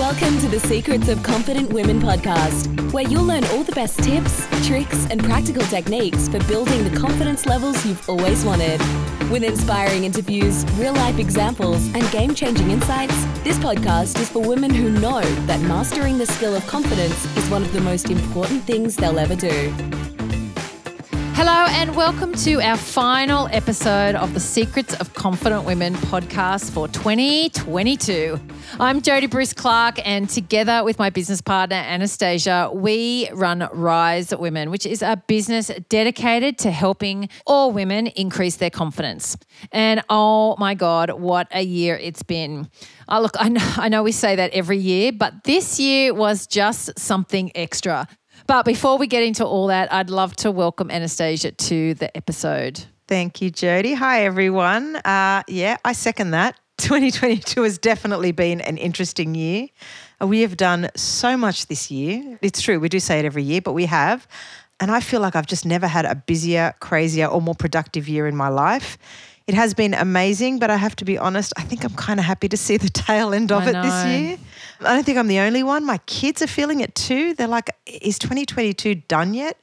Welcome to the Secrets of Confident Women podcast, where you'll learn all the best tips, tricks, and practical techniques for building the confidence levels you've always wanted. With inspiring interviews, real life examples, and game changing insights, this podcast is for women who know that mastering the skill of confidence is one of the most important things they'll ever do. Hello, and welcome to our final episode of the Secrets of Confident Women podcast for 2022. I'm Jody Bruce Clark, and together with my business partner, Anastasia, we run Rise Women, which is a business dedicated to helping all women increase their confidence. And oh my God, what a year it's been. Oh, look, I know, I know we say that every year, but this year was just something extra. But before we get into all that, I'd love to welcome Anastasia to the episode. Thank you, Jody. Hi, everyone. Uh, yeah, I second that. 2022 has definitely been an interesting year. Uh, We have done so much this year. It's true, we do say it every year, but we have. And I feel like I've just never had a busier, crazier, or more productive year in my life. It has been amazing, but I have to be honest, I think I'm kind of happy to see the tail end of I it this year. I don't think I'm the only one. My kids are feeling it too. They're like, is 2022 done yet?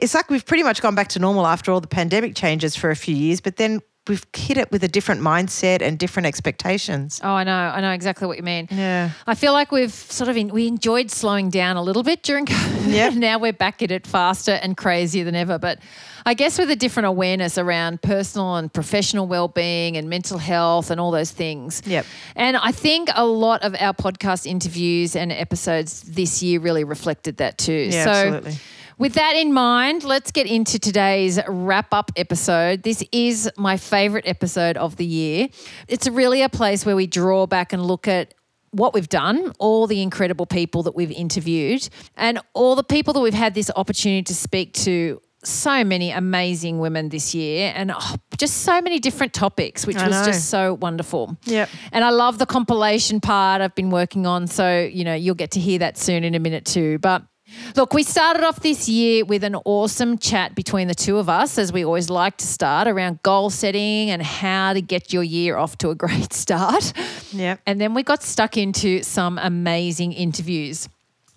It's like we've pretty much gone back to normal after all the pandemic changes for a few years, but then we've hit it with a different mindset and different expectations. Oh, I know. I know exactly what you mean. Yeah. I feel like we've sort of in, we enjoyed slowing down a little bit during COVID. Yep. now we're back at it faster and crazier than ever. But I guess with a different awareness around personal and professional well-being and mental health and all those things. Yep. And I think a lot of our podcast interviews and episodes this year really reflected that too. Yeah, so absolutely. With that in mind, let's get into today's wrap up episode. This is my favorite episode of the year. It's really a place where we draw back and look at what we've done, all the incredible people that we've interviewed, and all the people that we've had this opportunity to speak to. So many amazing women this year, and oh, just so many different topics, which I was know. just so wonderful. Yep. And I love the compilation part I've been working on. So, you know, you'll get to hear that soon in a minute too. But look, we started off this year with an awesome chat between the two of us, as we always like to start around goal setting and how to get your year off to a great start. Yep. And then we got stuck into some amazing interviews.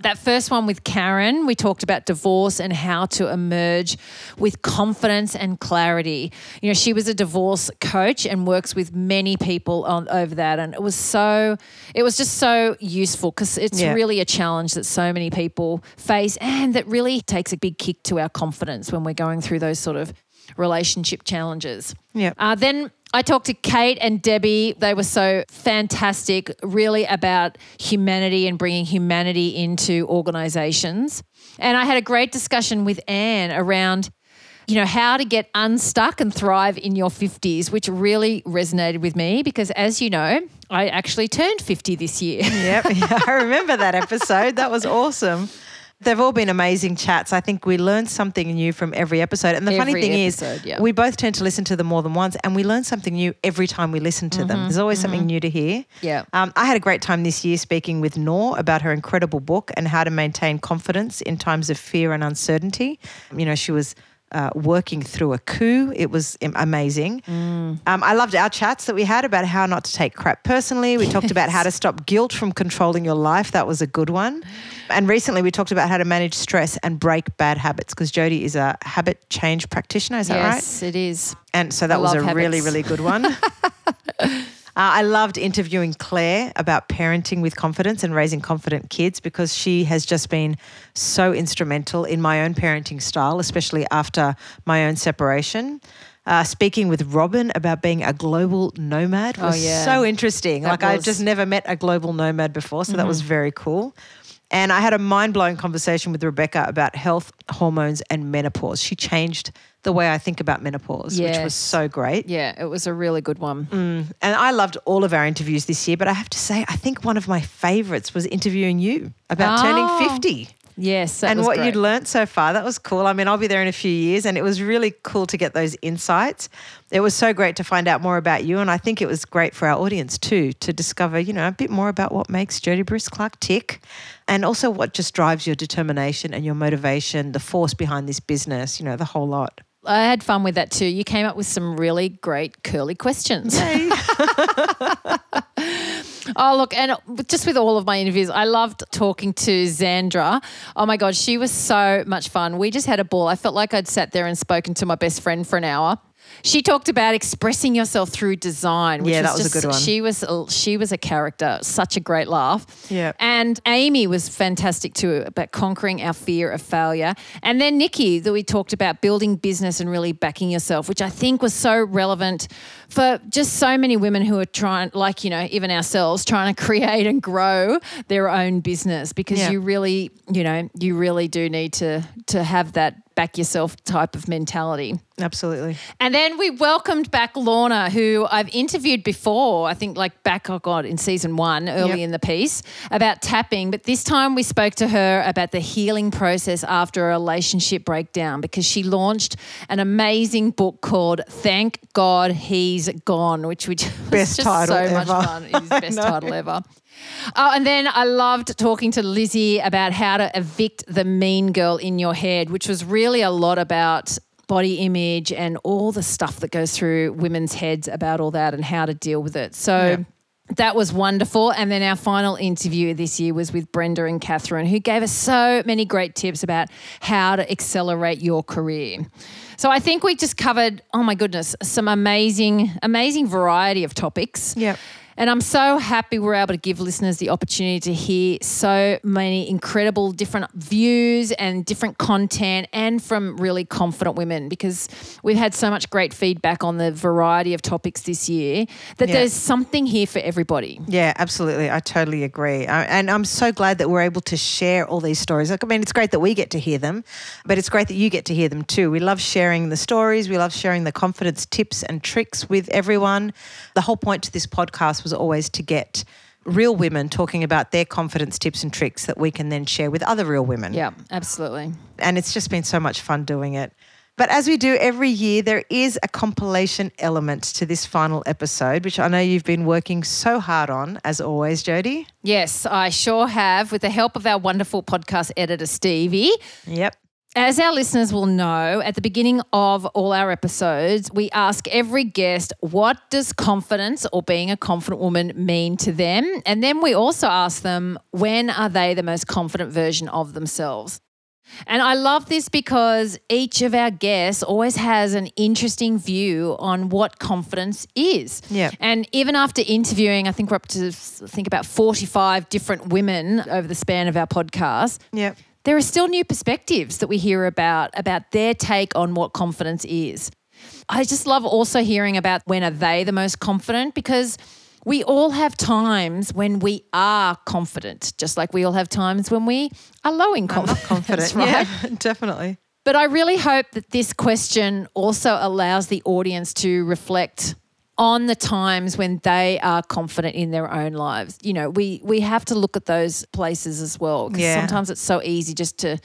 That first one with Karen, we talked about divorce and how to emerge with confidence and clarity. You know, she was a divorce coach and works with many people on over that, and it was so, it was just so useful because it's Yeah. really a challenge that so many people face, and that really takes a big kick to our confidence when we're going through those sort of relationship challenges. Yeah. Uh, then I talked to Kate and Debbie. They were so fantastic, really about humanity and bringing humanity into organizations. And I had a great discussion with Anne around, you know, how to get unstuck and thrive in your 50s, which really resonated with me because, as you know, I actually turned 50 this year. Yep. I remember that episode. That was awesome. They've all been amazing chats. I think we learned something new from every episode. And the funny thing episode, is, yeah. we both tend to listen to them more than once, and we learn something new every time we listen to them. There's always something new to hear. Mm-hmm. Yeah. Um, I had a great time this year speaking with Nor about her incredible book and how to maintain confidence in times of fear and uncertainty. You know, she was. Uh, working through a coup. It was amazing. Mm. Um, I loved our chats that we had about how not to take crap personally. We talked about how to stop guilt from controlling your life. That was a good one. And recently we talked about how to manage stress and break bad habits because Jody is a habit change practitioner. Is that right? yes, it is. And so that was a love really, really good one. uh, I loved interviewing Claire about parenting with confidence and raising confident kids because she has just been so instrumental in my own parenting style, especially after my own separation. Uh, speaking with Robin about being a global nomad was Oh, yeah. so interesting. That like I was- just never met a global nomad before, so that was Mm-hmm. very cool. And I had a mind blowing conversation with Rebecca about health, hormones, and menopause. She changed the way I think about menopause, which was so great. Yeah, it was a really good one. Mm. And I loved all of our interviews this year, but I have to say, I think one of my favorites was interviewing you about Oh, turning ah. 50 Yes, that and what great. you'd learnt so far. That was cool. I mean, I'll be there in a few years, and it was really cool to get those insights. It was so great to find out more about you, and I think it was great for our audience too to discover, you know, a bit more about what makes Jody Bruce Clark tick, and also what just drives your determination and your motivation, the force behind this business, you know, the whole lot. I had fun with that too. You came up with some really great curly questions. Oh, look, and just with all of my interviews, I loved talking to Zandra. Oh my God, she was so much fun. We just had a ball. I felt like I'd sat there and spoken to my best friend for an hour. She talked about expressing yourself through design. Which Yeah, that was was a just, good one. She was a, she was a character, such a great laugh. Yeah. And Amy was fantastic too about conquering our fear of failure. And then Nikki, that we talked about building business and really backing yourself, which I think was so relevant for just so many women who are trying, like you know, even ourselves, trying to create and grow their own business because Yeah. you really, you know, you really do need to to have that back yourself type of mentality. Absolutely. And then we welcomed back Lorna, who I've interviewed before, I think like back, oh God, in season one, early Yep. in the piece, about tapping. But this time we spoke to her about the healing process after a relationship breakdown because she launched an amazing book called Thank God He's Gone, which we just, was Best just title so much ever. fun. It is best title ever. Oh, and then I loved talking to Lizzie about how to evict the mean girl in your head, which was really a lot about body image and all the stuff that goes through women's heads about all that and how to deal with it. So Yeah. that was wonderful. And then our final interview this year was with Brenda and Catherine, who gave us so many great tips about how to accelerate your career. So I think we just covered, oh my goodness, some amazing, amazing variety of topics. Yep. And I'm so happy we're able to give listeners the opportunity to hear so many incredible different views and different content and from really confident women because we've had so much great feedback on the variety of topics this year that Yeah. there's something here for everybody. Yeah, absolutely. I totally agree. I, and I'm so glad that we're able to share all these stories. Like, I mean, it's great that we get to hear them, but it's great that you get to hear them too. We love sharing the stories, we love sharing the confidence tips and tricks with everyone. The whole point to this podcast was always to get real women talking about their confidence tips and tricks that we can then share with other real women. Yeah, absolutely. and it's just been so much fun doing it. But as we do every year, there is a compilation element to this final episode, which I know you've been working so hard on, as always, Jodie. Yes, I sure have with the help of our wonderful podcast editor Stevie. Yep. As our listeners will know, at the beginning of all our episodes, we ask every guest, what does confidence or being a confident woman mean to them? And then we also ask them, when are they the most confident version of themselves? And I love this because each of our guests always has an interesting view on what confidence is. Yeah. And even after interviewing, I think we're up to I think about 45 different women over the span of our podcast Yep. There are still new perspectives that we hear about about their take on what confidence is. I just love also hearing about when are they the most confident because we all have times when we are confident, just like we all have times when we are low in confidence. Confident. right? Yeah, definitely. But I really hope that this question also allows the audience to reflect on the times when they are confident in their own lives. You know, we we have to look at those places as well because Yeah. sometimes it's so easy just to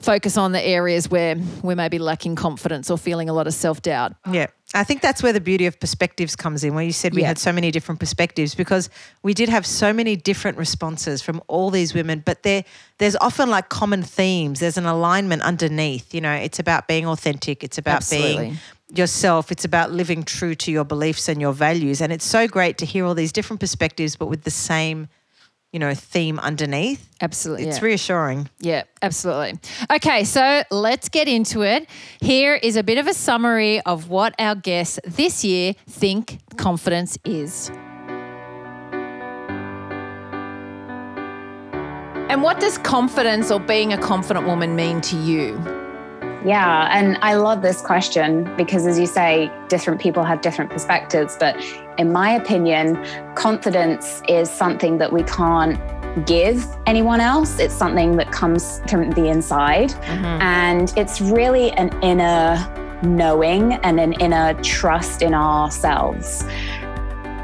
focus on the areas where we may be lacking confidence or feeling a lot of self-doubt. Yeah. I think that's where the beauty of perspectives comes in, where you said we Yeah. had so many different perspectives because we did have so many different responses from all these women, but there there's often like common themes. There's an alignment underneath. You know, it's about being authentic, it's about Absolutely. being yourself, it's about living true to your beliefs and your values. And it's so great to hear all these different perspectives, but with the same, you know, theme underneath. Absolutely. It's yeah. reassuring. Yeah, absolutely. Okay, so let's get into it. Here is a bit of a summary of what our guests this year think confidence is. And what does confidence or being a confident woman mean to you? Yeah, and I love this question because, as you say, different people have different perspectives. But in my opinion, confidence is something that we can't give anyone else. It's something that comes from the inside. Mm-hmm. And it's really an inner knowing and an inner trust in ourselves.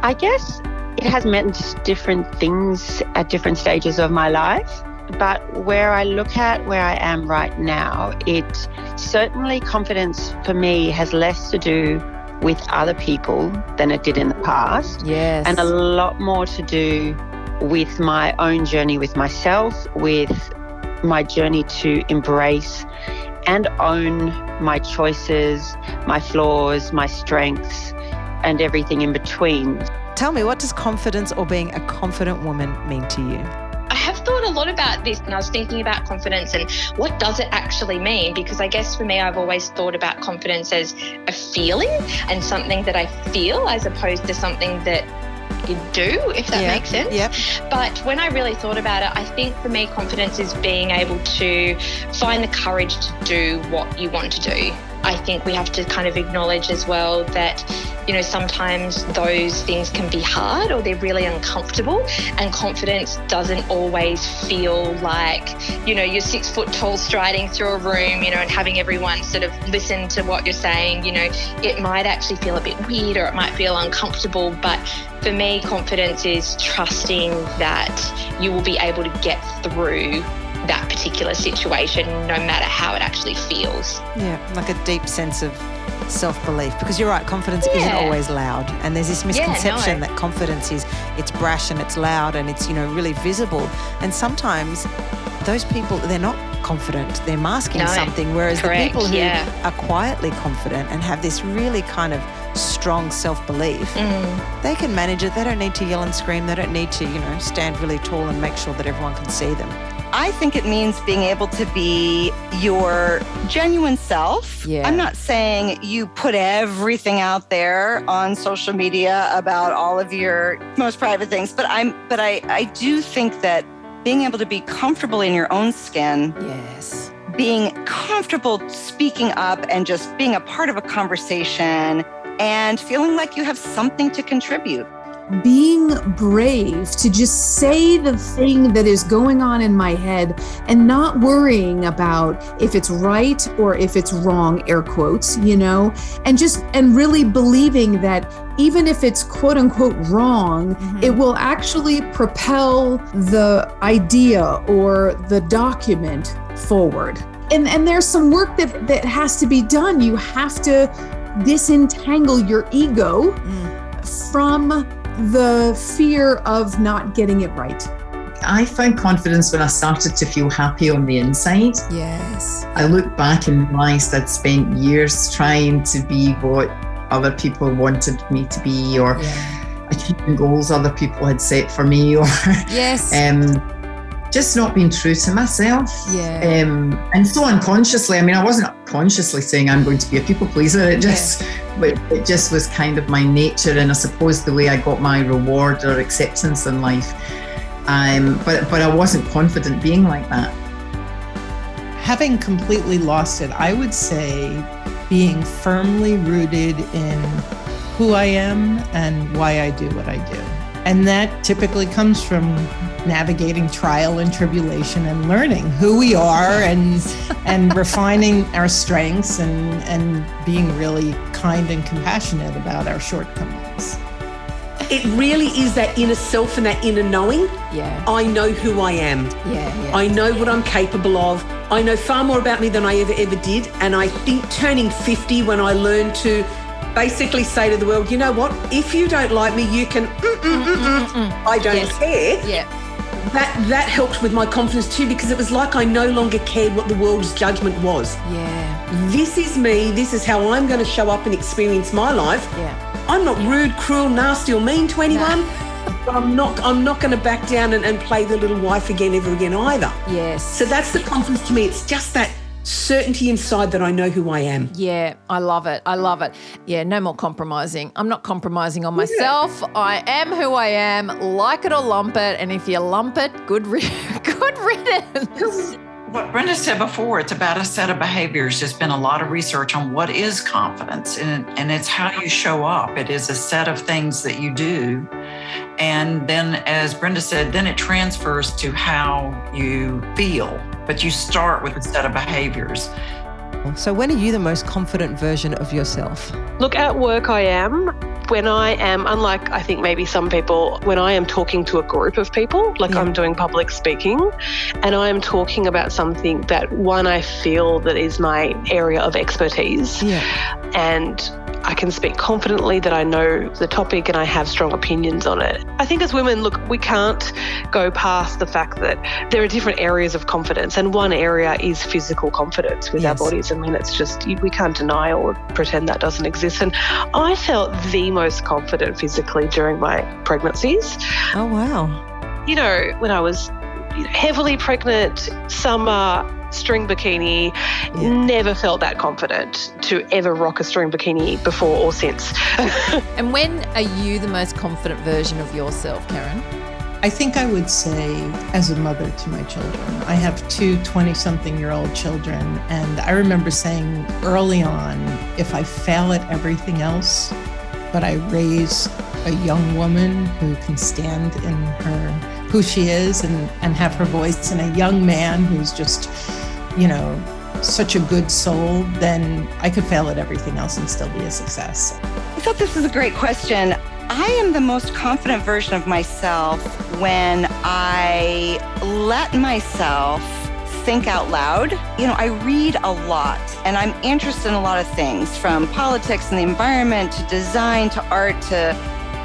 I guess it has meant different things at different stages of my life. But where I look at where I am right now, it certainly confidence for me has less to do with other people than it did in the past, Yes. and a lot more to do with my own journey with myself, with my journey to embrace and own my choices, my flaws, my strengths, and everything in between. Tell me, what does confidence or being a confident woman mean to you? Lot about this and I was thinking about confidence and what does it actually mean? Because I guess for me, I've always thought about confidence as a feeling and something that I feel as opposed to something that you do, if that makes sense. Yep. But when I really thought about it, I think for me, confidence is being able to find the courage to do what you want to do. I think we have to kind of acknowledge as well that, you know, sometimes those things can be hard or they're really uncomfortable, and confidence doesn't always feel like, you know, you're six foot tall striding through a room, you know, and having everyone sort of listen to what you're saying. You know, it might actually feel a bit weird or it might feel uncomfortable, but for me, confidence is trusting that you will be able to get through that particular situation, no matter how it actually feels. Yeah, like a deep sense of self belief. Because you're right, confidence isn't always loud. And there's this Yeah, misconception no. that confidence is it's brash and it's loud and it's, you know, really visible. And sometimes those people, they're not confident. They're masking No, something. Whereas correct, the people who yeah. are quietly confident and have this really kind of strong self belief, Mm. they can manage it. They don't need to yell and scream. They don't need to, you know, stand really tall and make sure that everyone can see them. I think it means being able to be your genuine self. Yeah. I'm not saying you put everything out there on social media about all of your most private things, but I'm but I I do think that being able to be comfortable in your own skin, Yes. being comfortable speaking up and just being a part of a conversation and feeling like you have something to contribute. Being brave to just say the thing that is going on in my head and not worrying about if it's right or if it's wrong air quotes you know? And just and really believing that even if it's quote unquote wrong mm-hmm. it will actually propel the idea or the document forward. And and there's some work that that has to be done. You have to disentangle your ego mm. from the fear of not getting it right. I found confidence when I started to feel happy on the inside. Yes. I look back and realised I'd spent years trying to be what other people wanted me to be, or Yeah. achieving goals other people had set for me, or Yes. um, just not being true to myself. yeah. Um, and so unconsciously, I mean, I wasn't consciously saying I'm going to be a people pleaser. It just, but it just was kind of my nature, and I suppose the way I got my reward or acceptance in life. Um, but but I wasn't confident being like that. having completely lost it, I would say being firmly rooted in who I am and why I do what I do. And that typically comes from navigating trial and tribulation and learning who we are and and refining our strengths and and being really kind and compassionate about our shortcomings. It really is that inner self and that inner knowing. yeah. I know who I am. Yeah. Yeah. I know what I'm capable of. I know far more about me than I ever, ever did. And I think turning 50, when I learned to basically say to the world, you know what? If you don't like me, you can, mm, mm, mm. I don't Yes. care. yeah. That, that helped with my confidence too, because it was like I no longer cared what the world's judgment was. Yeah. This is me. This is how I'm going to show up and experience my life. Yeah. I'm not rude, cruel, nasty, or mean to anyone. But I'm not I'm not going to back down and, and play the little wife again ever again either. Yes. So that's the confidence to me. It's just that certainty inside that I know who I am. Yeah, I love it. I love it. Yeah, no more compromising. I'm not compromising on myself. I am who I am. Like it or lump it. And if you lump it, good, ri- good riddance. What Brenda said before, it's about a set of behaviors. There's been a lot of research on what is confidence, and, and it's how you show up. It is a set of things that you do. And then, as Brenda said, then it transfers to how you feel. But you start with a set of behaviors. So, when are you the most confident version of yourself? Look, at work, I am. When I am, unlike I think maybe some people, when I am talking to a group of people, like Yeah. I'm doing public speaking, and I am talking about something that one I feel that is my area of expertise, Yeah. and I can speak confidently, that I know the topic and I have strong opinions on it. I think as women, look, we can't go past the fact that there are different areas of confidence, and one area is physical confidence with Yes. our bodies. I mean, it's just, we can't deny or pretend that doesn't exist. And I felt the most confident physically during my pregnancies Oh, wow. you know, when I was heavily pregnant, summer, string bikini, never felt that confident to ever rock a string bikini before or since. And when are you the most confident version of yourself, Karen? I think I would say, as a mother to my children, I have two 20 something year old children. And I remember saying early on if I fail at everything else, but I raise a young woman who can stand in her, who she is, and, and have her voice, and a young man who's just, you know, such a good soul, then I could fail at everything else and still be a success. I thought this was a great question. I am the most confident version of myself when I let myself think out loud. You know, I read a lot and I'm interested in a lot of things from politics and the environment to design to art to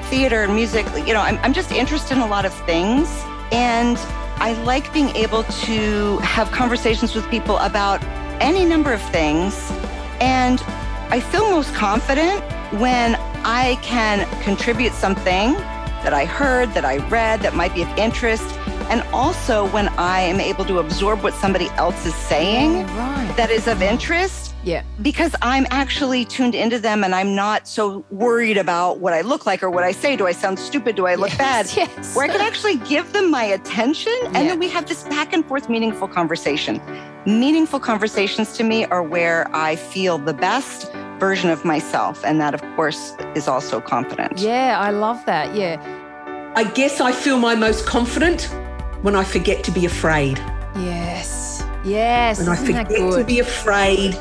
theater and music. You know, I'm, I'm just interested in a lot of things. And I like being able to have conversations with people about any number of things. And I feel most confident when I can contribute something that I heard, that I read, that might be of interest. And also when I am able to absorb what somebody else is saying that is of interest. Yeah. Because I'm actually tuned into them and I'm not so worried about what I look like or what I say. Do I sound stupid? Do I look bad? Yes. Where I can actually give them my attention and Yeah. then we have this back and forth meaningful conversation. Meaningful conversations to me are where I feel the best version of myself. And that, of course, is also confident. Yeah, I love that. Yeah. I guess I feel my most confident when I forget to be afraid. Yes. Yes. When I forget to be afraid,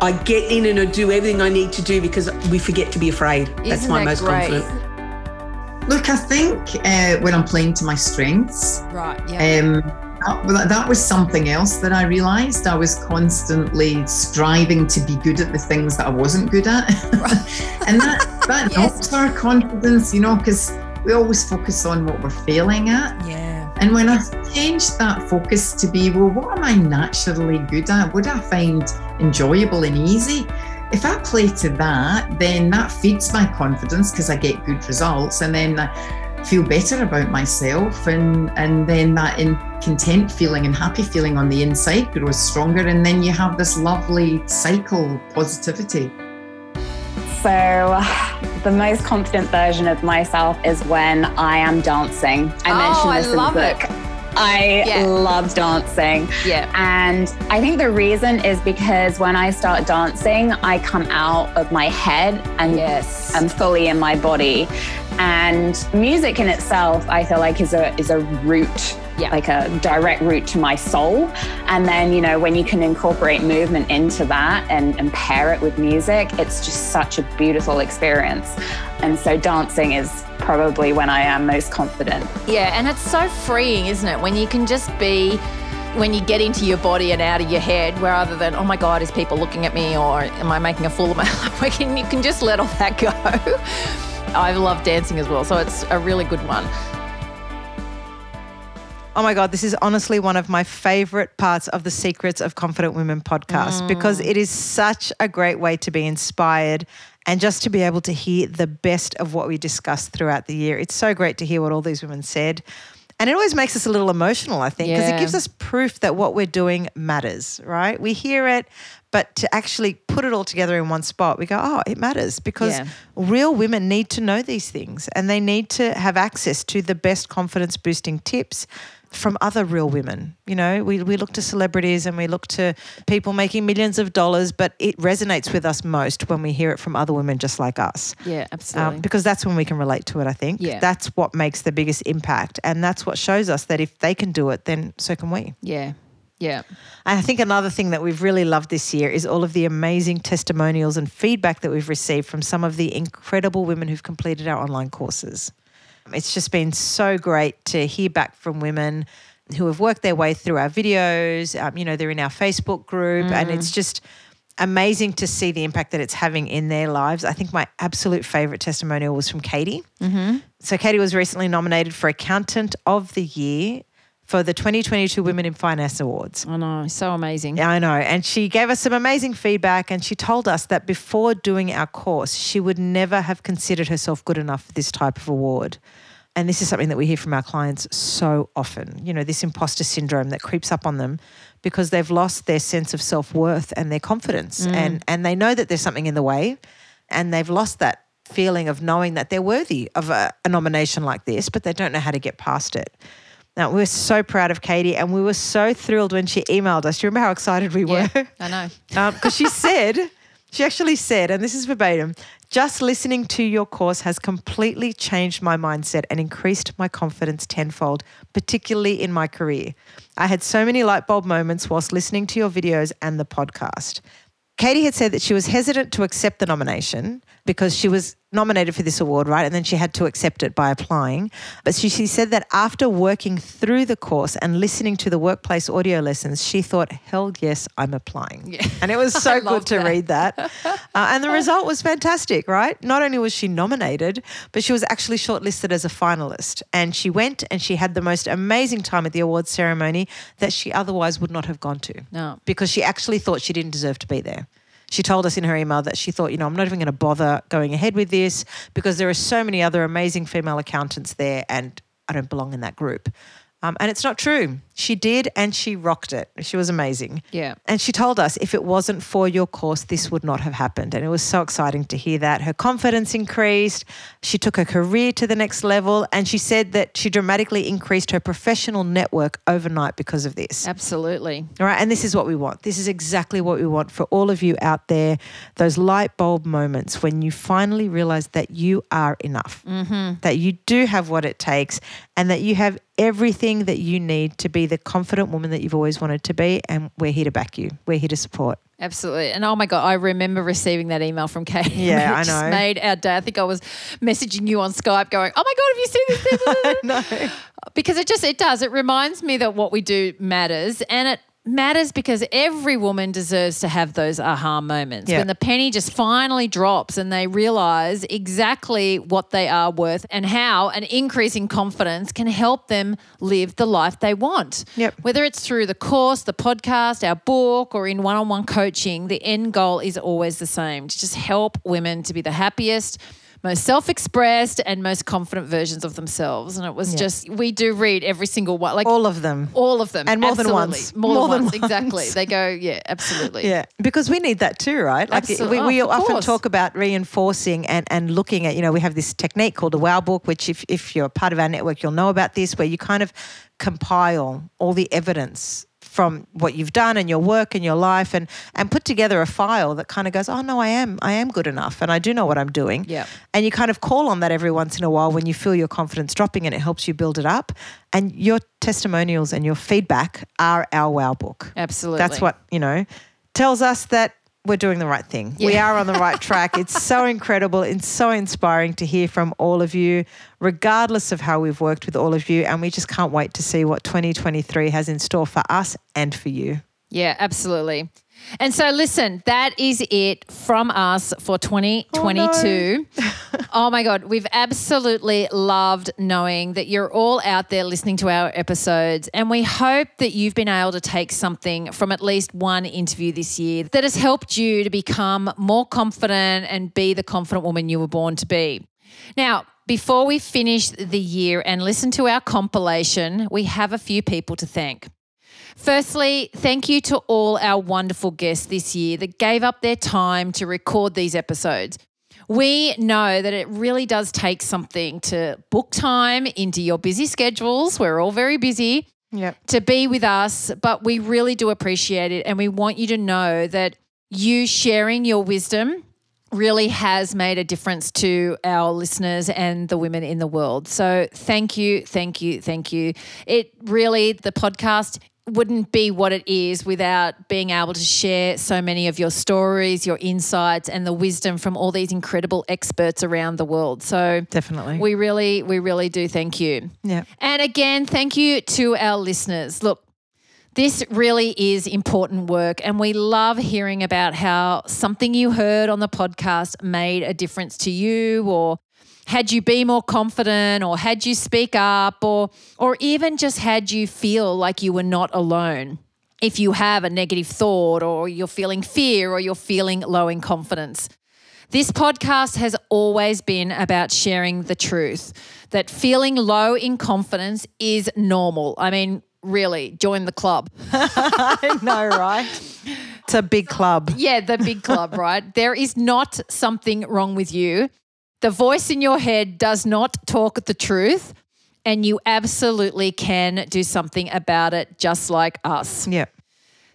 I get in and I do everything I need to do because we forget to be afraid. That's Isn't my that most great? confident. Look, I think uh, when I'm playing to my strengths, Right. Yeah. um, that, that was something else that I realized. I was constantly striving to be good at the things that I wasn't good at. and that, that helps our confidence, you know, because we always focus on what we're failing at. Yeah. And when I changed that focus to be, well, what am I naturally good at? What do I find enjoyable and easy? If I play to that, then that feeds my confidence because I get good results and then I feel better about myself and and then that in content feeling and happy feeling on the inside grows stronger and then you have this lovely cycle of positivity. So, the most confident version of myself is when I am dancing. I Oh, mentioned I this in the love it. book. I Yeah. love dancing. Yeah. And I think the reason is because when I start dancing, I come out of my head and Yes. I'm fully in my body. And music in itself, I feel like is a is a route, Yeah. like a direct route to my soul. And then, you know, when you can incorporate movement into that and, and pair it with music, it's just such a beautiful experience. And so dancing is probably when I am most confident. Yeah, and it's so freeing, isn't it? When you can just be when you get into your body and out of your head, rather than, oh my God, is people looking at me or am I making a fool of myself? You can just let all that go. I love dancing as well, so it's a really good one. Oh my God, this is honestly one of my favorite parts of the Secrets of Confident Women podcast mm. because it is such a great way to be inspired and just to be able to hear the best of what we discussed throughout the year. It's so great to hear what all these women said. And it always makes us a little emotional, I think, because Yeah. it gives us proof that what we're doing matters, right? We hear it, but to actually put it all together in one spot, we go, oh, it matters because Yeah. real women need to know these things and they need to have access to the best confidence boosting tips from other real women. You know, we, we look to celebrities and we look to people making millions of dollars, but it resonates with us most when we hear it from other women just like us. Yeah, absolutely. Um, because that's when we can relate to it, I think. Yeah. That's what makes the biggest impact. And that's what shows us that if they can do it, then so can we. yeah. Yeah. I think another thing that we've really loved this year is all of the amazing testimonials and feedback that we've received from some of the incredible women who've completed our online courses. It's just been so great to hear back from women who have worked their way through our videos. Um, you know, they're in our Facebook group, and it's just amazing to see the impact that it's having in their lives. I think my absolute favorite testimonial was from Katie. Mm-hmm. So, Katie was recently nominated for Accountant of the Year for the 2022 Women in Finance Awards. I know, so amazing. Yeah, I know. And she gave us some amazing feedback and she told us that before doing our course, she would never have considered herself good enough for this type of award. And this is something that we hear from our clients so often, you know, this imposter syndrome that creeps up on them because they've lost their sense of self-worth and their confidence Mm. and and they know that there's something in the way and they've lost that feeling of knowing that they're worthy of a, a nomination like this, but they don't know how to get past it. Now, we're so proud of Katie and we were so thrilled when she emailed us. Do you remember how excited we were? I know. Um, because she said, she actually said, and this is verbatim, just listening to your course has completely changed my mindset and increased my confidence tenfold, particularly in my career. I had so many light bulb moments whilst listening to your videos and the podcast. Katie had said that she was hesitant to accept the nomination because she was nominated for this award, right? And then she had to accept it by applying. But she, she said that after working through the course and listening to the workplace audio lessons, she thought, hell yes, I'm applying. Yeah. And it was so good to that. read that. Uh, and the result was fantastic, right? Not only was she nominated, but she was actually shortlisted as a finalist. And she went and she had the most amazing time at the awards ceremony that she otherwise would not have gone to No. because she actually thought she didn't deserve to be there. She told us in her email that she thought, you know, I'm not even going to bother going ahead with this because there are so many other amazing female accountants there and I don't belong in that group. Um, and it's not true. She did and she rocked it. She was amazing. Yeah. And she told us if it wasn't for your course, this would not have happened. And it was so exciting to hear that. Her confidence increased. She took her career to the next level. And she said that she dramatically increased her professional network overnight because of this. Absolutely. All right. And this is what we want. This is exactly what we want for all of you out there. Those light bulb moments when you finally realize that you are enough, Mm-hmm. that you do have what it takes, and that you have everything that you need to be the confident woman that you've always wanted to be. And we're here to back you, we're here to support. Absolutely. And oh my God, I remember receiving that email from Kate. Yeah, it I just know. made our day. I think I was messaging you on Skype going, oh my God, have you seen this? no. because it just, it does. It reminds me that what we do matters. And it matters because every woman deserves to have those aha moments Yeah. when the penny just finally drops and they realize exactly what they are worth and how an increase in confidence can help them live the life they want. Yep. Whether it's through the course, the podcast, our book, or in one on one coaching, the end goal is always the same to just help women to be the happiest. Most self expressed and most confident versions of themselves. And it was Yeah. just, we do read every single one, like All of them. all of them. And more than once. More, More than, than once. Exactly. They go, yeah, absolutely. Yeah, because we need that too, right? Like Absol- we, we oh, of often course. talk about reinforcing and, and looking at, you know, we have this technique called the WOW book, which if, if you're part of our network, you'll know about this, where you kind of compile all the evidence from what you've done and your work and your life and and put together a file that kind of goes, Oh no, I am I am good enough and I do know what I'm doing. Yeah. And you kind of call on that every once in a while when you feel your confidence dropping and it helps you build it up. And your testimonials and your feedback are our wow book. Absolutely. That's what, you know, tells us that we're doing the right thing. We are on the right track. It's so incredible. It's so inspiring to hear from all of you, regardless of how we've worked with all of you. And we just can't wait to see what 2023 has in store for us and for you. Yeah, absolutely. And so, listen, that is it from us for 2022. Oh, my God. We've absolutely loved knowing that you're all out there listening to our episodes. And we hope that you've been able to take something from at least one interview this year that has helped you to become more confident and be the confident woman you were born to be. Now, before we finish the year and listen to our compilation, we have a few people to thank. Firstly, thank you to all our wonderful guests this year that gave up their time to record these episodes. We know that it really does take something to book time into your busy schedules. We're all very busy Yep. to be with us, but we really do appreciate it. And we want you to know that you sharing your wisdom really has made a difference to our listeners and the women in the world. So thank you, thank you, thank you. It really, the podcast wouldn't be what it is without being able to share so many of your stories, your insights, and the wisdom from all these incredible experts around the world. So Definitely. we really, we really do thank you. Yeah. And again, thank you to our listeners. Look, This really is important work, and we love hearing about how something you heard on the podcast made a difference to you or had you be more confident or had you speak up or or even just had you feel like you were not alone if you have a negative thought or you're feeling fear or you're feeling low in confidence. This podcast has always been about sharing the truth that feeling low in confidence is normal. I mean, really, join the club. I know, right? It's a big club. Yeah, the big club, right? There is not something wrong with you. The voice in your head does not talk the truth, and you absolutely can do something about it, just like us. Yeah.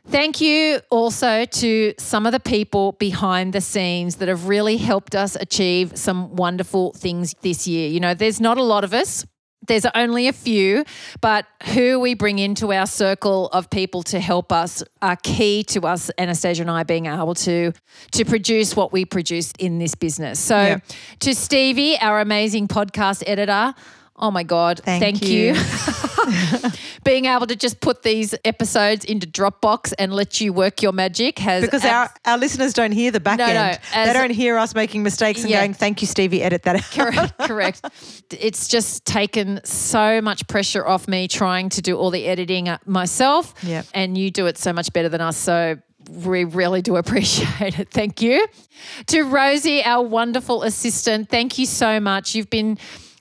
Thank you also to some of the people behind the scenes that have really helped us achieve some wonderful things this year. You know, there's not a lot of us. There's only a few, but who we bring into our circle of people to help us are key to us, Anastasia and I, being able to to produce what we produce in this business. So, Yep. to Stevie, our amazing podcast editor, oh my God, Thank you. you. being able to just put these episodes into Dropbox and let you work your magic has Because abs- our, our listeners don't hear the back No, no, end. as- they don't hear us making mistakes and Yeah. going, thank you, Stevie, edit that out. Correct, correct. It's just taken so much pressure off me trying to do all the editing uh, myself. Yep. And you do it so much better than us. So we really do appreciate it. Thank you. To Rosie, our wonderful assistant, thank you so much. You've been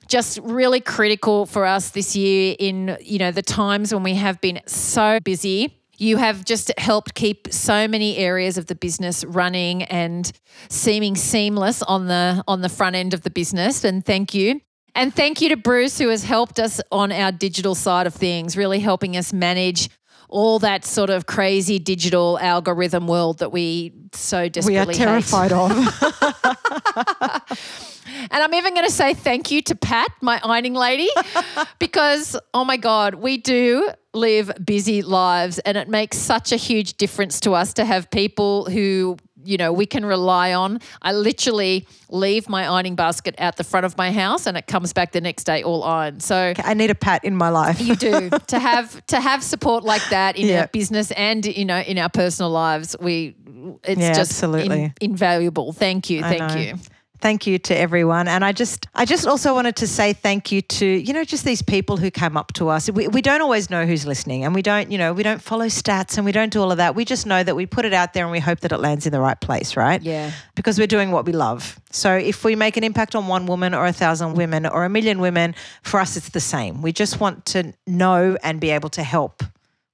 just really critical for us this year in, you know, the times when we have been so busy. You have just helped keep so many areas of the business running and seeming seamless on the on the front end of the business and thank you. And thank you to Bruce who has helped us on our digital side of things, really helping us manage all that sort of crazy digital algorithm world that we so desperately we are hate. terrified of. And I'm even going to say thank you to Pat, my ironing lady, because oh my God, we do live busy lives and it makes such a huge difference to us to have people who, you know, we can rely on. I literally leave my ironing basket at the front of my house and it comes back the next day all ironed. So I need a pat in my life. you do to have to have support like that in Yeah. our business and you know in our personal lives. We it's Yeah, just absolutely. in- invaluable. Thank you, thank you. Thank you to everyone. And I just I just also wanted to say thank you to, you know, just these people who come up to us. We, we don't always know who's listening and we don't, you know, we don't follow stats and we don't do all of that. We just know that we put it out there and we hope that it lands in the right place, right? Yeah. Because we're doing what we love. So if we make an impact on one woman or a thousand women or a million women, for us it's the same. We just want to know and be able to help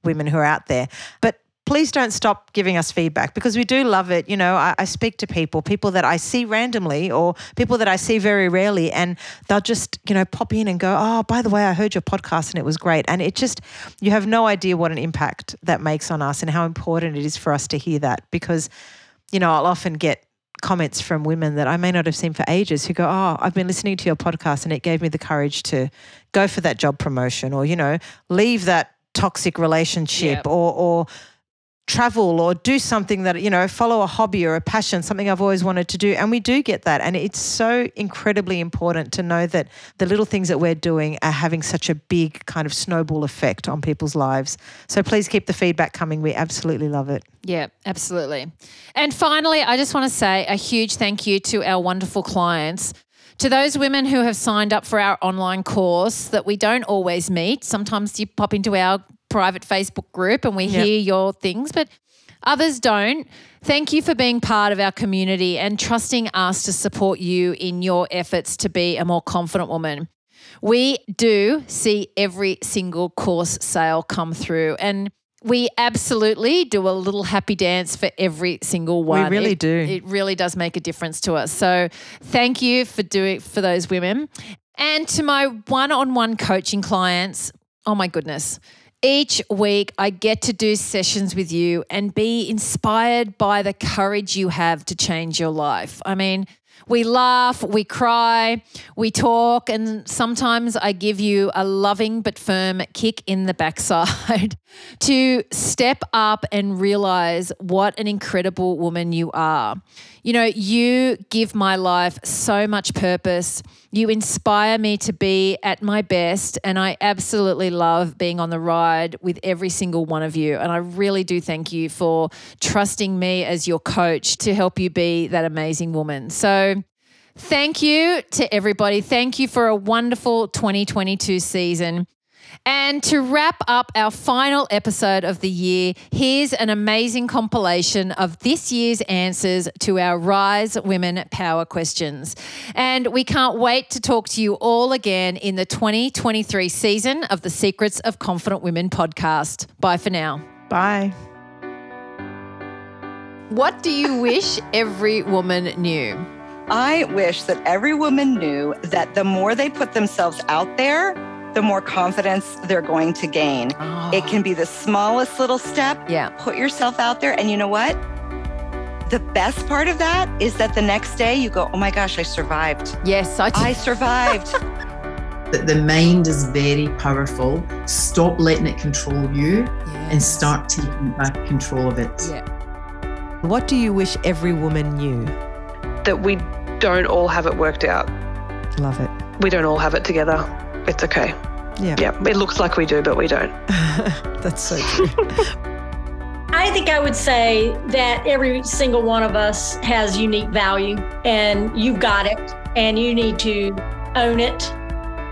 women who are out there. But please don't stop giving us feedback because we do love it. You know, I, I speak to people, people that I see randomly or people that I see very rarely, and they'll just, you know, pop in and go, Oh, by the way, I heard your podcast and it was great. And it just, you have no idea what an impact that makes on us and how important it is for us to hear that because, you know, I'll often get comments from women that I may not have seen for ages who go, Oh, I've been listening to your podcast and it gave me the courage to go for that job promotion or, you know, leave that toxic relationship Yep. or, or, travel or do something that you know follow a hobby or a passion something i've always wanted to do and we do get that and it's so incredibly important to know that the little things that we're doing are having such a big kind of snowball effect on people's lives so please keep the feedback coming we absolutely love it Yeah, absolutely. And finally, I just want to say a huge thank you to our wonderful clients. To those women who have signed up for our online course that we don't always meet. Sometimes you pop into our private Facebook group and we Yep. hear your things, but others don't. Thank you for being part of our community and trusting us to support you in your efforts to be a more confident woman. We do see every single course sale come through and we absolutely do a little happy dance for every single one. We really It- do. It really does make a difference to us. So thank you for doing for those women. And to my one-on-one coaching clients, oh my goodness. Each week, I get to do sessions with you and be inspired by the courage you have to change your life. I mean, We laugh, we cry, we talk, and sometimes I give you a loving but firm kick in the backside to step up and realize what an incredible woman you are. You know, you give my life so much purpose. You inspire me to be at my best. And I absolutely love being on the ride with every single one of you. And I really do thank you for trusting me as your coach to help you be that amazing woman. So, Thank you to everybody. Thank you for a wonderful 2022 season. And to wrap up our final episode of the year, here's an amazing compilation of this year's answers to our Rise Women Power questions. And we can't wait to talk to you all again in the 2023 season of the Secrets of Confident Women podcast. Bye for now. Bye. What do you wish every woman knew? I wish that every woman knew that the more they put themselves out there, the more confidence they're going to gain. Oh. It ah. can be the smallest little step. Yeah. Put yourself out there. And you know what? The best part of that is that the next day you go, oh my gosh, I survived. Yes, I, I survived. that the mind is very powerful. Stop letting it control you and start taking back control of it. Yeah. What do you wish every woman knew? That we don't all have it worked out. Love it. We don't all have it together. It's okay. Yeah. Yeah. It looks like we do, but we don't. That's so true. I think I would say that every single one of us has unique value and you've got it and you need to own it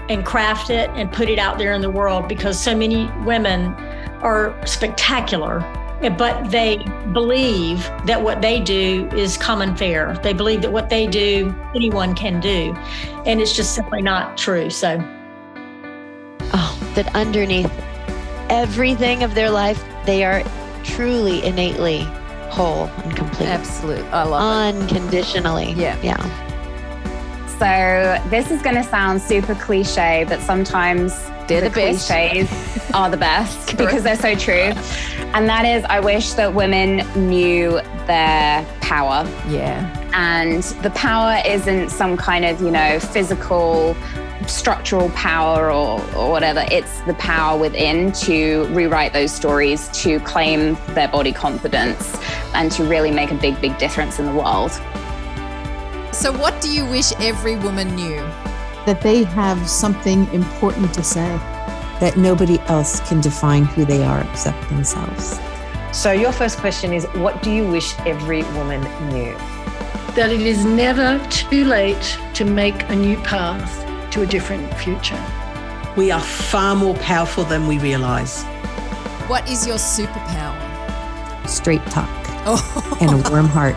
and craft it and put it out there in the world because so many women are spectacular but they believe that what they do is common fare. They believe that what they do, anyone can do. And it's just simply not true. So, that underneath everything of their life, they are truly innately whole and complete. Absolute. I love Unconditionally. it. Yeah. Yeah. So this is going to sound super cliche, but sometimes They're the best. cliches are the best because they're so true. And that is, I wish that women knew their power. Yeah. And the power isn't some kind of, you know, physical, structural power or, or whatever. It's the power within to rewrite those stories, to claim their body confidence, and to really make a big, big difference in the world. So, what do you wish every woman knew? That they have something important to say. That nobody else can define who they are except themselves. So, your first question is what do you wish every woman knew? That it is never too late to make a new path to a different future. We are far more powerful than we realise. What is your superpower? Straight talk Oh. and a warm heart.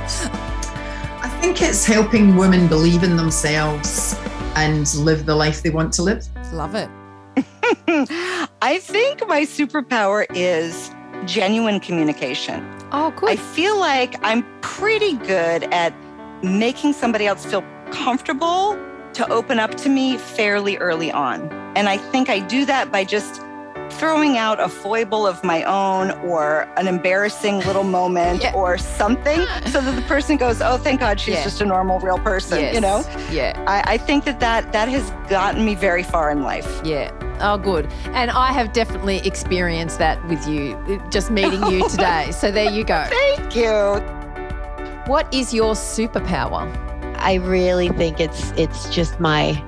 I think it's helping women believe in themselves and live the life they want to live. Love it. I think my superpower is genuine communication. Oh, good. I feel like I'm pretty good at making somebody else feel comfortable to open up to me fairly early on. And I think I do that by just throwing out a foible of my own or an embarrassing little moment Yeah. or something so that the person goes, oh, thank God she's Yeah. just a normal, real person, Yes. you know? Yeah. I, I think that, that that has gotten me very far in life. Yeah. Oh, good. And I have definitely experienced that with you, just meeting you today. So there you go. Thank you. What is your superpower? I really think it's it's just my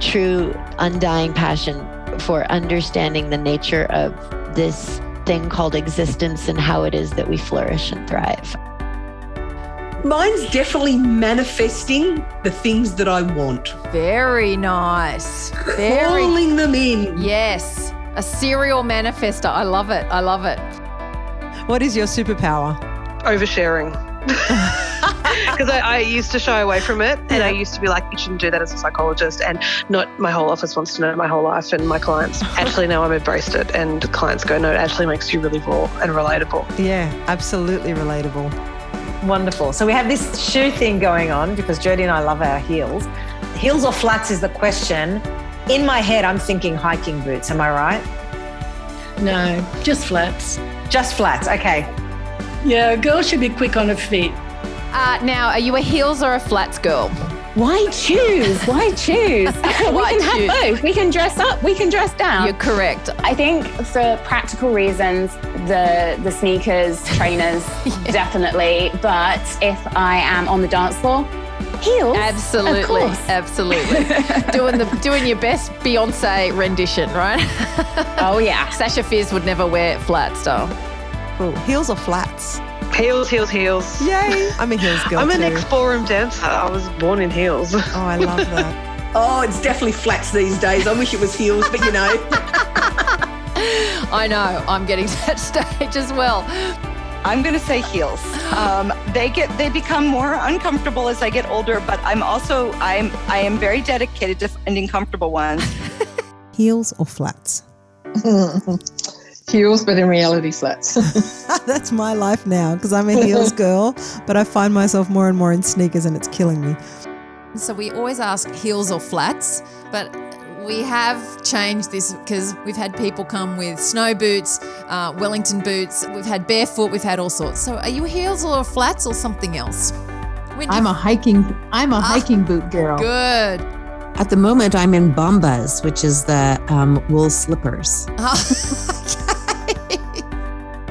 true undying passion for understanding the nature of this thing called existence and how it is that we flourish and thrive. Mine's definitely manifesting the things that I want, Very nice. Very. calling them in. Yes. A serial manifester. I love it. I love it. What is your superpower? Oversharing. Because I, I used to shy away from it, and I used to be like, "You shouldn't do that as a psychologist." And not my whole office wants to know my whole life, and my clients. Actually, now I've embraced it, and clients go, "No, it actually makes you really raw and relatable." Yeah, absolutely relatable. Wonderful. So we have this shoe thing going on because Jodie and I love our heels. Heels or flats is the question. In my head, I'm thinking hiking boots. Am I right? No, just flats. Just flats. Okay. Yeah, a girl should be quick on her feet. Uh, now, are you a heels or a flats girl? Why choose? Why choose? we Why can have both. We can dress up. We can dress down. You're correct. I think for practical reasons, the the sneakers, trainers, definitely. But if I am on the dance floor, heels. Absolutely, Of course. absolutely. doing the doing your best Beyonce rendition, right? oh yeah. Sasha Fierce would never wear flats, though. Cool. Heels or flats? Heels, heels, heels. Yay! I'm a heels girl I'm an too. ex-ballroom dancer. I was born in heels. Oh, I love that. Oh, it's definitely flats these days. I wish it was heels, but you know. I know. I'm getting to that stage as well. I'm going to say heels. Um, they get they become more uncomfortable as I get older, but I'm also I'm I am very dedicated to finding comfortable ones. Heels or flats? Heels, but in reality, flats. That's my life now because I'm a heels girl, but I find myself more and more in sneakers and it's killing me. So we always ask heels or flats, but we have changed this because we've had people come with snow boots, uh, Wellington boots. We've had barefoot. We've had all sorts. So are you heels or flats or something else? When I'm you- a hiking I'm a hiking boot girl. good. At the moment, I'm in Bombas, which is the um, wool slippers.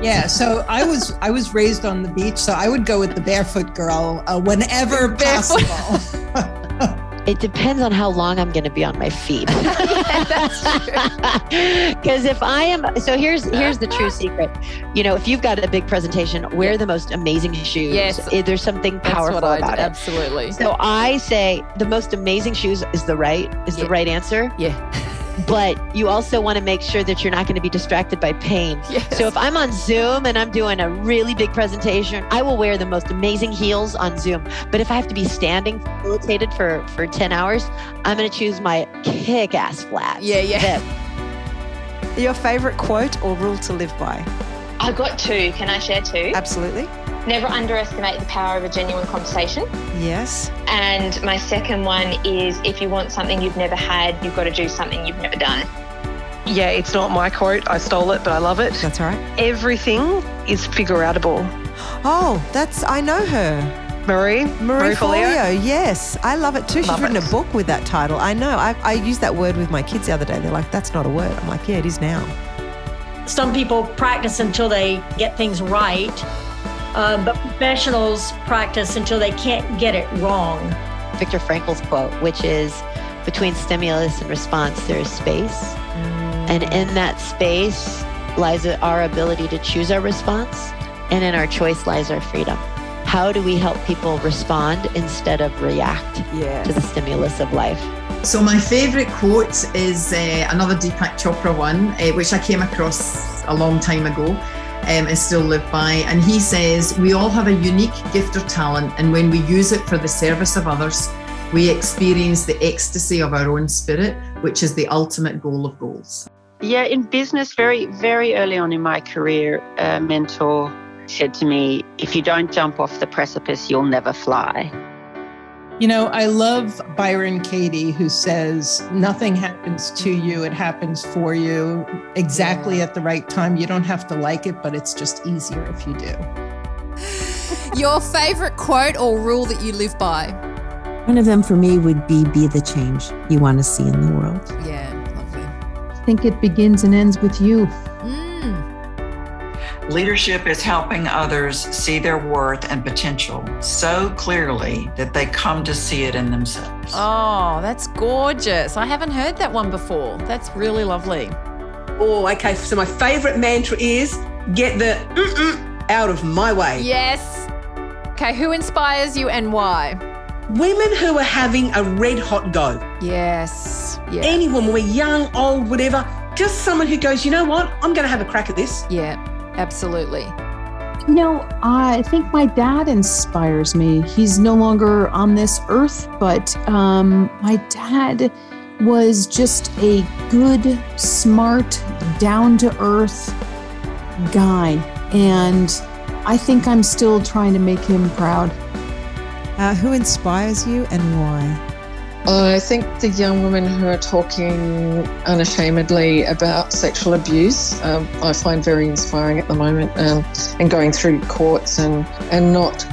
Yeah, so I was I was raised on the beach, so I would go with the barefoot girl uh, whenever possible. It depends on how long I'm going to be on my feet. Because if I am, so here's here's the true secret. You know, if you've got a big presentation, wear the most amazing shoes. Yes. There's something That's powerful what I about do. it. Absolutely. So I say the most amazing shoes is the right is the right answer. Yeah. But you also want to make sure that you're not going to be distracted by pain. So if I'm on Zoom and I'm doing a really big presentation, I will wear the most amazing heels on Zoom. But if I have to be standing facilitated for for 10 hours, I'm going to choose my kick-ass flats. Yeah, yeah. That- Your favorite quote or rule to live by? I've got two. Can I share two? Absolutely. Never underestimate the power of a genuine conversation. Yes. And my second one is if you want something you've never had, you've got to do something you've never done. Yeah, it's not my quote. I stole it, but I love it. That's all right. Everything is figure outable. Oh, that's I know her. Marie? Marie, Forleo? Forleo, yes. I love it too. She's Love written it. a book with that title. I know. I, I used that word with my kids the other day. They're like, that's not a word. I'm like, yeah, it is now. Some people practice until they get things right, um, but professionals practice until they can't get it wrong. Viktor Frankl's quote, which is between stimulus and response, there is space. And in that space lies our ability to choose our response, and in our choice lies our freedom. How do we help people respond instead of react to the stimulus of life? So my favourite quote is uh, another Deepak Chopra one, uh, which I came across a long time ago um, still live by. And he says, "We all have a unique gift or talent, and when we use it for the service of others, we experience the ecstasy of our own spirit, which is the ultimate goal of goals." Yeah, in business, very, very early on in my career, a mentor said to me, If you don't jump off the precipice, you'll never fly. You know, I love Byron Katie, who says, Nothing happens to you, it happens for you exactly at the right time. You don't have to like it, but it's just easier if you do. Your favorite quote or rule that you live by? One of them for me would be be the change you want to see in the world. Yeah, lovely. I think it begins and ends with you. Mm. Leadership is helping others see their worth and potential so clearly that they come to see it in themselves. Oh, that's gorgeous. I haven't heard that one before. That's really lovely. Oh, okay. So my favourite mantra is get the mm-mm out of my way. Yes. Okay, who inspires you and why? Women who are having a red hot go. Yes. Yeah. Any woman, we're young, old, whatever. Just someone who goes, you know what? I'm going to have a crack at this. Yeah, absolutely. You know, I think my dad inspires me. He's no longer on this earth, but um, my dad was just a good, smart, down to earth guy. And I think I'm still trying to make him proud. Uh, who inspires you and why? I think the young women who are talking unashamedly about sexual abuse, um, I find very inspiring at the moment, um, and going through courts and and not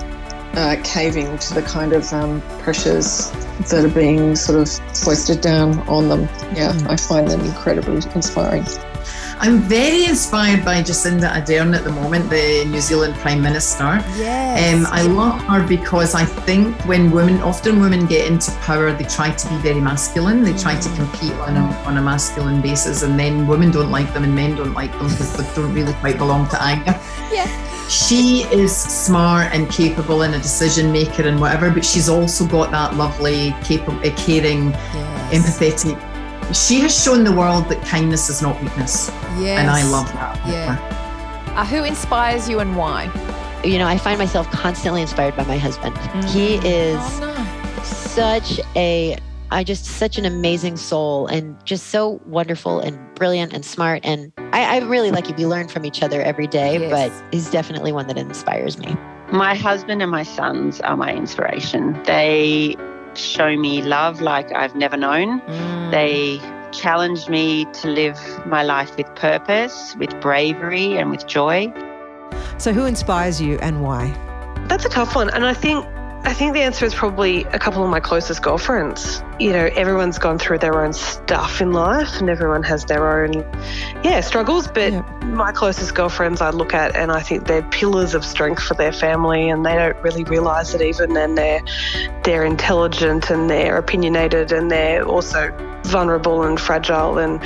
uh, caving to the kind of um, pressures that are being sort of foisted down on them. Yeah, I find them incredibly inspiring. I'm very inspired by Jacinda Ardern at the moment, the New Zealand Prime Minister. Yes. Um, I love her because I think when women, often women get into power, they try to be very masculine. They try to compete on a, on a masculine basis, and then women don't like them and men don't like them because they don't really quite belong to either. Yeah. She is smart and capable and a decision maker and whatever, but she's also got that lovely, capable, caring, empathetic. She has shown the world that kindness is not weakness. Yes. And I love that. Yeah. Uh, who inspires you and why? You know, I find myself constantly inspired by my husband. He is such a I just such an amazing soul and just so wonderful and brilliant and smart. And I, I really like you. We learn from each other every day, but he's definitely one that inspires me. My husband and my sons are my inspiration. They show me love like I've never known. Mm. They challenge me to live my life with purpose, with bravery, and with joy. So, who inspires you and why? That's a tough one. And I think I think the answer is probably a couple of my closest girlfriends. You know, everyone's gone through their own stuff in life and everyone has their own yeah, struggles, but my closest girlfriends I look at and I think they're pillars of strength for their family and they don't really realize it even and they're they're intelligent and they're opinionated and they're also vulnerable and fragile and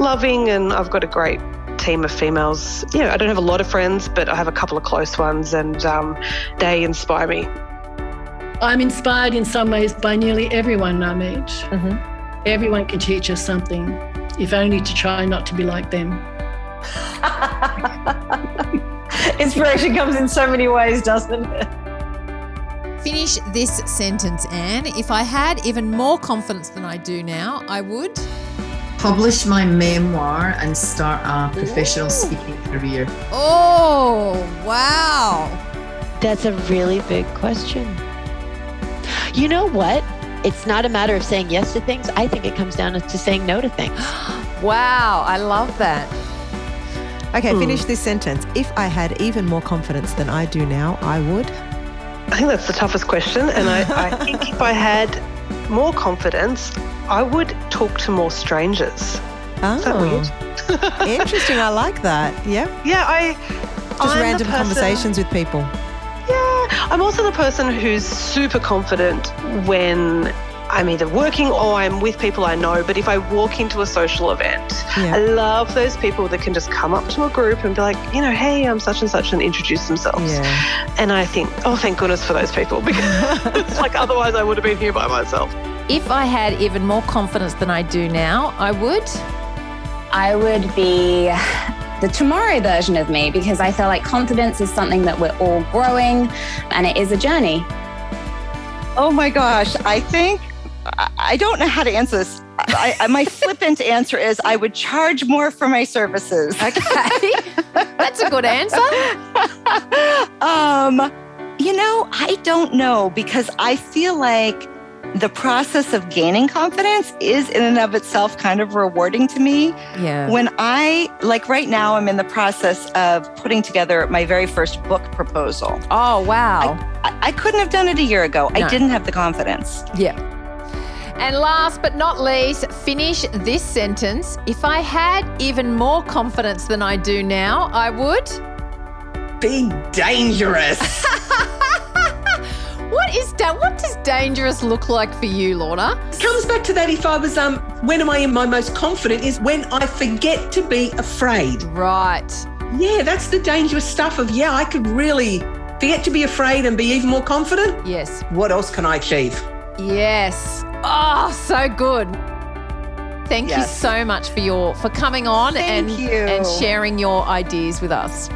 loving and I've got a great team of females. Yeah, I don't have a lot of friends, but I have a couple of close ones and um, they inspire me. I'm inspired in some ways by nearly everyone I meet. Mm-hmm. Everyone can teach us something, if only to try not to be like them. Inspiration comes in so many ways, doesn't it? Finish this sentence, Anne. If I had even more confidence than I do now, I would. Publish my memoir and start a professional speaking career. Oh, wow. That's a really big question. You know what? It's not a matter of saying yes to things. I think it comes down to saying no to things. wow, I love that. Okay, Hmm. finish this sentence. If I had even more confidence than I do now, I would. I think that's the toughest question. And I, I think if I had more confidence, I would talk to more strangers. Oh, Is that weird? interesting. I like that. Yeah. Yeah, I. Just I'm random person- conversations with people. Yeah, I'm also the person who's super confident when I'm either working or I'm with people I know. But if I walk into a social event, Yeah. I love those people that can just come up to a group and be like, you know, hey, I'm such and such, and introduce themselves. Yeah. And I think, oh, thank goodness for those people because it's like otherwise I would have been here by myself. If I had even more confidence than I do now, I would. I would be the tomorrow version of me because I feel like confidence is something that we're all growing and it is a journey. Oh my gosh. I think I- don't know how to answer this. I, I, my flippant answer is I would charge more for my services. Okay. That's a good answer. um, you know, I don't know because I feel like the process of gaining confidence is in and of itself kind of rewarding to me. Yeah. When I, like right now, I'm in the process of putting together my very first book proposal. Oh, wow. I, I couldn't have done it a year ago. No. I didn't have the confidence. Yeah. And last but not least, finish this sentence. If I had even more confidence than I do now, I would. Be dangerous. What is da- what does dangerous look like for you, Lorna? It Comes back to that if I was um when am I in my most confident is when I forget to be afraid. Right. Yeah, that's the dangerous stuff of yeah, I could really forget to be afraid and be even more confident. Yes. What else can I achieve? Yes. Oh, so good. Thank you so much for your for coming on Thank and you. and sharing your ideas with us.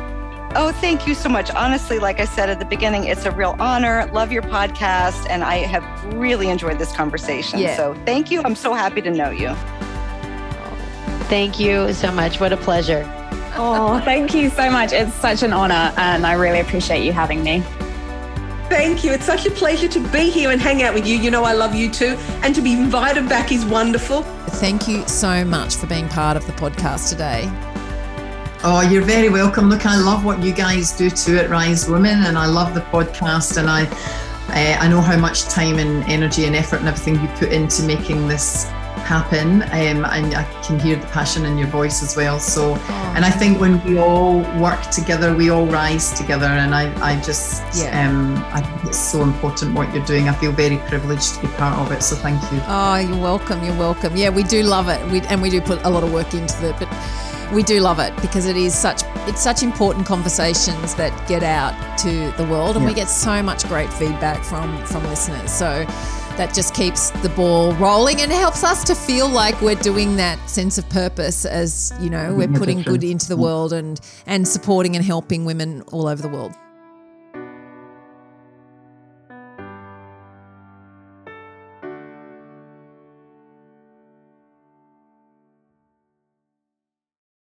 Oh, thank you so much. Honestly, like I said at the beginning, it's a real honor. Love your podcast, and I have really enjoyed this conversation. Yeah. So thank you. I'm so happy to know you. Thank you so much. What a pleasure. Oh, thank you so much. It's such an honor and I really appreciate you having me. Thank you. It's such a pleasure to be here and hang out with you. You know I love you too. And to be invited back is wonderful. Thank you so much for being part of the podcast today. Oh, you're very welcome. Look, I love what you guys do too at Rise Women, and I love the podcast, and I, uh, I know how much time and energy and effort and everything you put into making this happen, um, and I can hear the passion in your voice as well. So, and I think when we all work together, we all rise together, and I, I just, Yeah. um, I think it's so important what you're doing. I feel very privileged to be part of it. So, thank you. Oh, you're welcome. You're welcome. Yeah, we do love it. We, and we do put a lot of work into it, but we do love it because it is such it's such important conversations that get out to the world and we get so much great feedback from from listeners. So that just keeps the ball rolling and helps us to feel like we're doing that sense of purpose as, you know, we're putting good into the mm. world and and supporting and helping women all over the world.